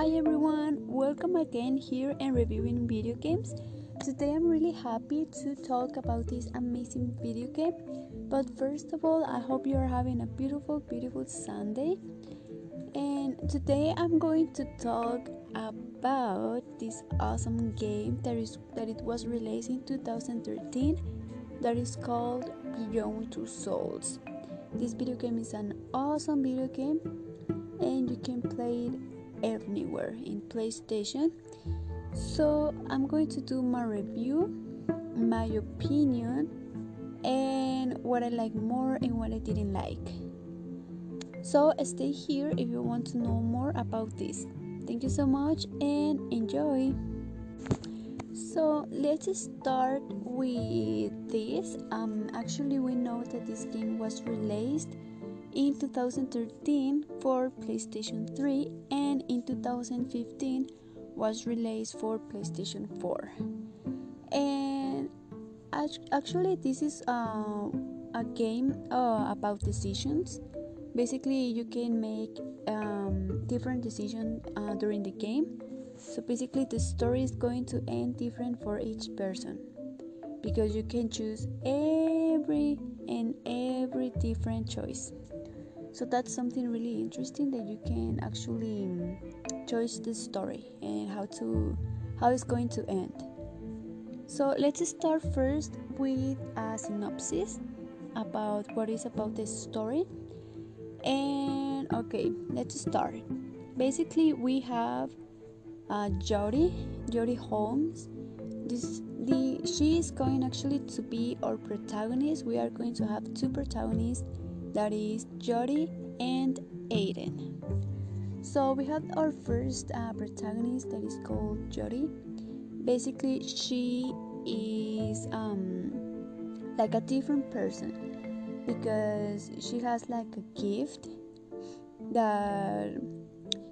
Hi everyone, welcome again here and reviewing video games. Today I'm really happy to talk about this amazing video game. But first of all, I hope you are having a beautiful, beautiful Sunday. And today I'm going to talk about this awesome game that is that it was released in 2013 that is called Beyond Two Souls. This video game is an awesome video game and you can play it anywhere in PlayStation. So I'm going to do my review, my opinion, and what I like more and what I didn't like. So stay here if you want to know more about this. Thank you so much and enjoy. So let's start with this. Um, actually, we know that this game was released in 2013 for PlayStation 3 and in 2015 was released for PlayStation 4. And actually, this is uh, a game uh, about decisions. Basically, you can make um, different decisions uh, during the game. So basically, the story is going to end different for each person because you can choose every and every different choice so that's something really interesting that you can actually um, choose the story and how to how it's going to end. So let's start first with a synopsis about what is about the story. And okay let's start. Basically we have uh, Jodie Jodie Holmes. This the she is going actually to be our protagonist. We are going to have two protagonists that is Jodie and Aiden. So we have our first uh, protagonist that is called Jodie. Basically, she is um, like a different person because she has like a gift that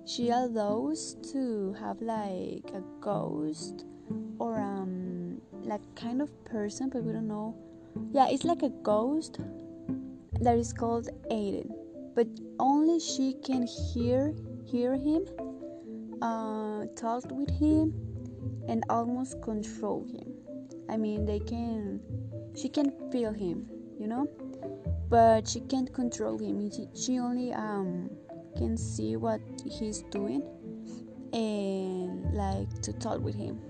she allows to have like a ghost or um like kind of person but we don't know yeah it's like a ghost that is called Aiden, but only she can hear hear him, uh, talk with him, and almost control him. I mean, they can, she can feel him, you know, but she can't control him. She, she only um can see what he's doing and like to talk with him.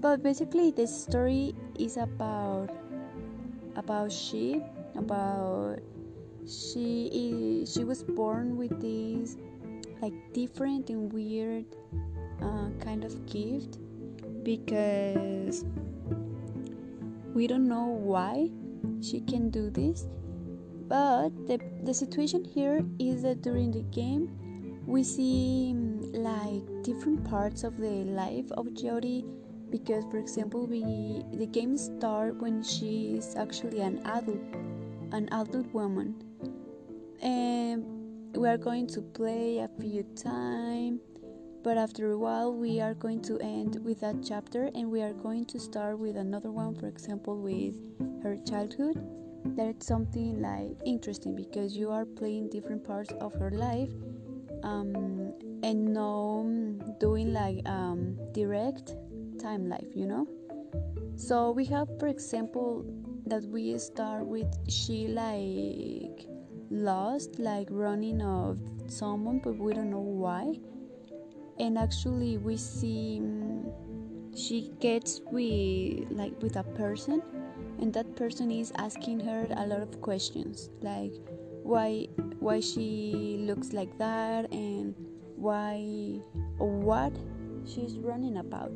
But basically, the story is about about she about she is she was born with this like different and weird uh, kind of gift because we don't know why she can do this but the, the situation here is that during the game we see like different parts of the life of Jodie because for example we the game starts when she is actually an adult an adult woman. And we are going to play a few times, but after a while, we are going to end with that chapter and we are going to start with another one, for example, with her childhood. That's something like interesting because you are playing different parts of her life um, and no doing like um, direct time life, you know. So we have, for example, that we start with she like lost like running of someone but we don't know why. And actually we see um, she gets with like with a person and that person is asking her a lot of questions like why why she looks like that and why or what she's running about.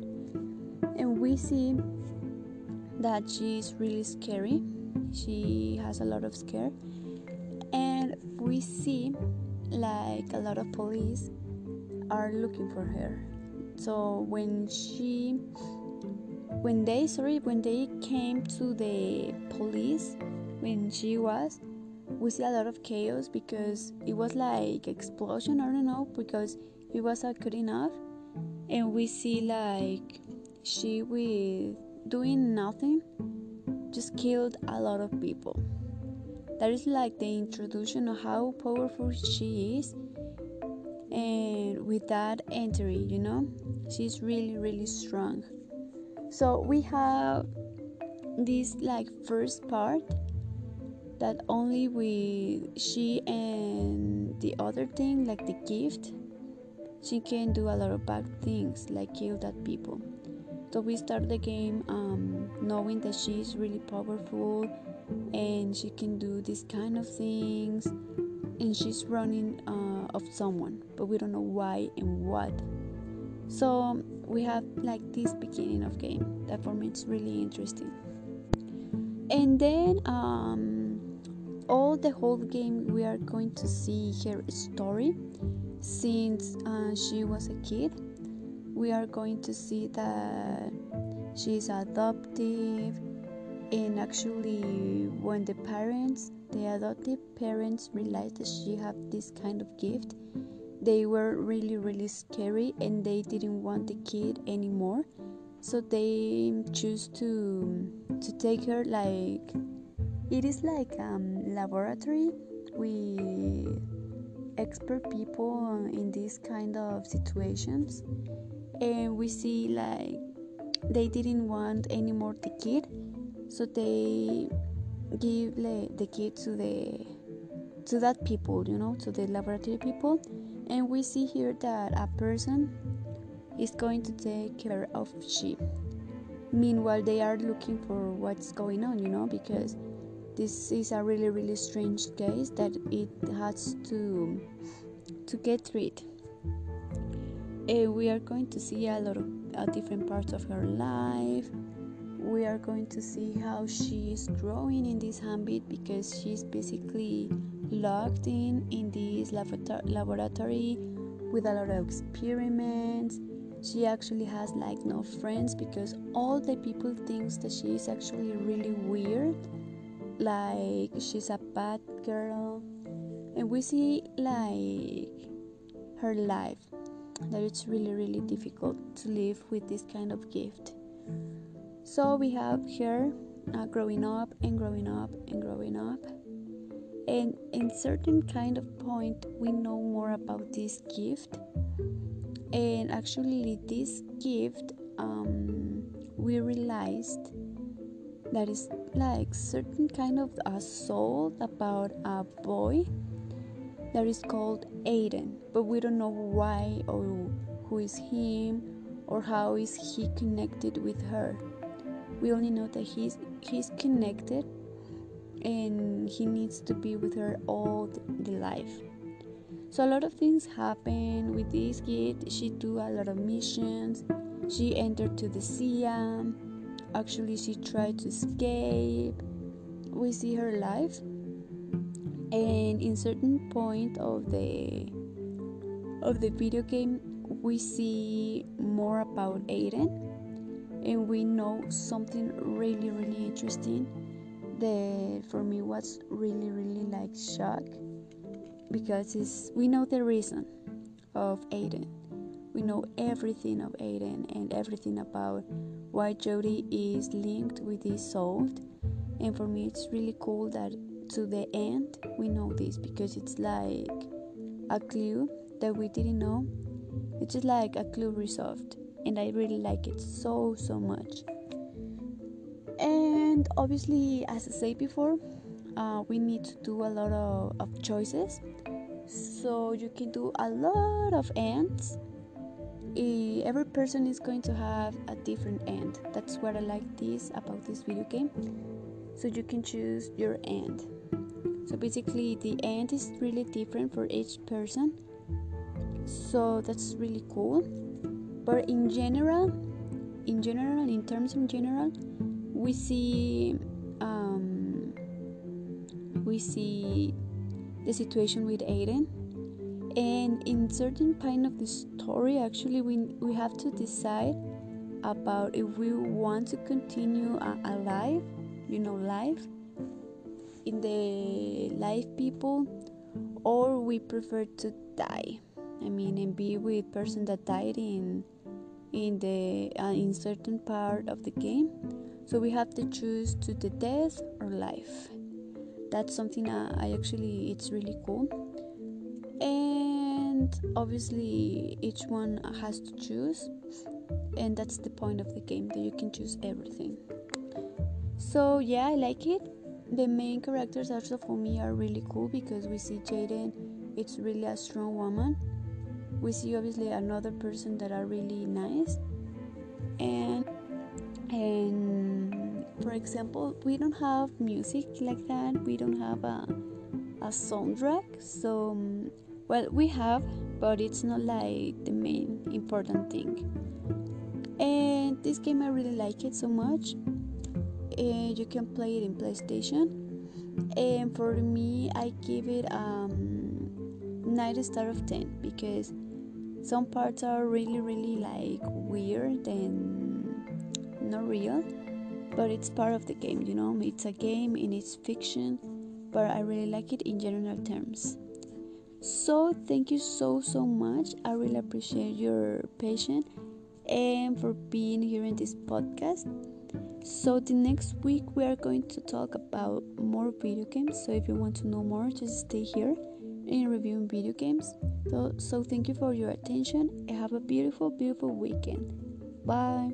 And we see that she's really scary. She has a lot of scare, and we see like a lot of police are looking for her. So when she, when they sorry, when they came to the police, when she was, we see a lot of chaos because it was like explosion. I don't know because it was not good enough, and we see like she with doing nothing just killed a lot of people. That is like the introduction of how powerful she is. and with that entry you know she's really really strong so we have this like first part that only with she and the other thing like the gift she can do a lot of bad things like kill that people so we start the game um, knowing that she's really powerful and she can do these kind of things and she's running uh, of someone but we don't know why and what. So we have like this beginning of game that for me it's really interesting. And then um, all the whole game we are going to see her story since uh, she was a kid we are going to see that she's adoptive and actually when the parents the adoptive parents realized that she had this kind of gift they were really really scary and they didn't want the kid anymore. So they choose to to take her like it is like um laboratory with expert people in these kind of situations and we see like they didn't want anymore the kid so they give like, the kid to the to that people you know to the laboratory people. And we see here that a person is going to take care of sheep meanwhile they are looking for what's going on you know because this is a really really strange case that it has to to get treated and we are going to see a lot of uh, different parts of her life. We are going to see how she is growing in this habit because she's basically locked in in this laboratory with a lot of experiments. She actually has like no friends because all the people thinks that she is actually really weird. Like she's a bad girl. And we see like her life that it's really really difficult to live with this kind of gift. So we have here uh, growing up and growing up and growing up. And in certain kind of point we know more about this gift. And actually this gift um, we realized that is like certain kind of a soul about a boy that is called Aiden but we don't know why or who is him or how is he connected with her. We only know that he's he's connected and he needs to be with her all the life. So a lot of things happen with this kid. She do a lot of missions. She entered to the CIA actually she tried to escape. We see her life and in certain point of the of the video game we see more about Aiden and we know something really really interesting that for me was really really like shock because it's, we know the reason of Aiden. We know everything of Aiden and everything about why Jodie is linked with this solved. And for me, it's really cool that to the end we know this because it's like a clue that we didn't know. It's just like a clue resolved, and I really like it so so much. And obviously, as I said before, uh, we need to do a lot of, of choices. So you can do a lot of ends. Every person is going to have a different end. That's what i like this about this video game. So you can choose your end so basically the end is really different for each person so that's really cool but in general in general in terms of general we see um, we see the situation with Aiden. And in certain point of the story, actually, we, we have to decide about if we want to continue alive, you know, life in the life people, or we prefer to die. I mean, and be with person that died in in the uh, in certain part of the game. So we have to choose to the death or life that's something I actually it's really cool and obviously each one has to choose and that's the point of the game that you can choose everything so yeah i like it the main characters also for me are really cool because we see jaden it's really a strong woman. We see obviously another person that are really nice. And and for example we don't have music like that. We don't have a, a soundtrack. So um, well we have but it's not like the main important thing. And this game i really like it so much and you can play it in playstation. And for me i give it um 9 star of 10 because some parts are really really like weird and not real but it's part of the game you know? It's a game and it's fiction but i really like it in general terms. So thank you so so much. I really appreciate your patience and for being here in this podcast so the next week we are going to talk about more video games so if you want to know more just stay here in reviewing video games. So, so thank you for your attention and have a beautiful, beautiful weekend. Bye.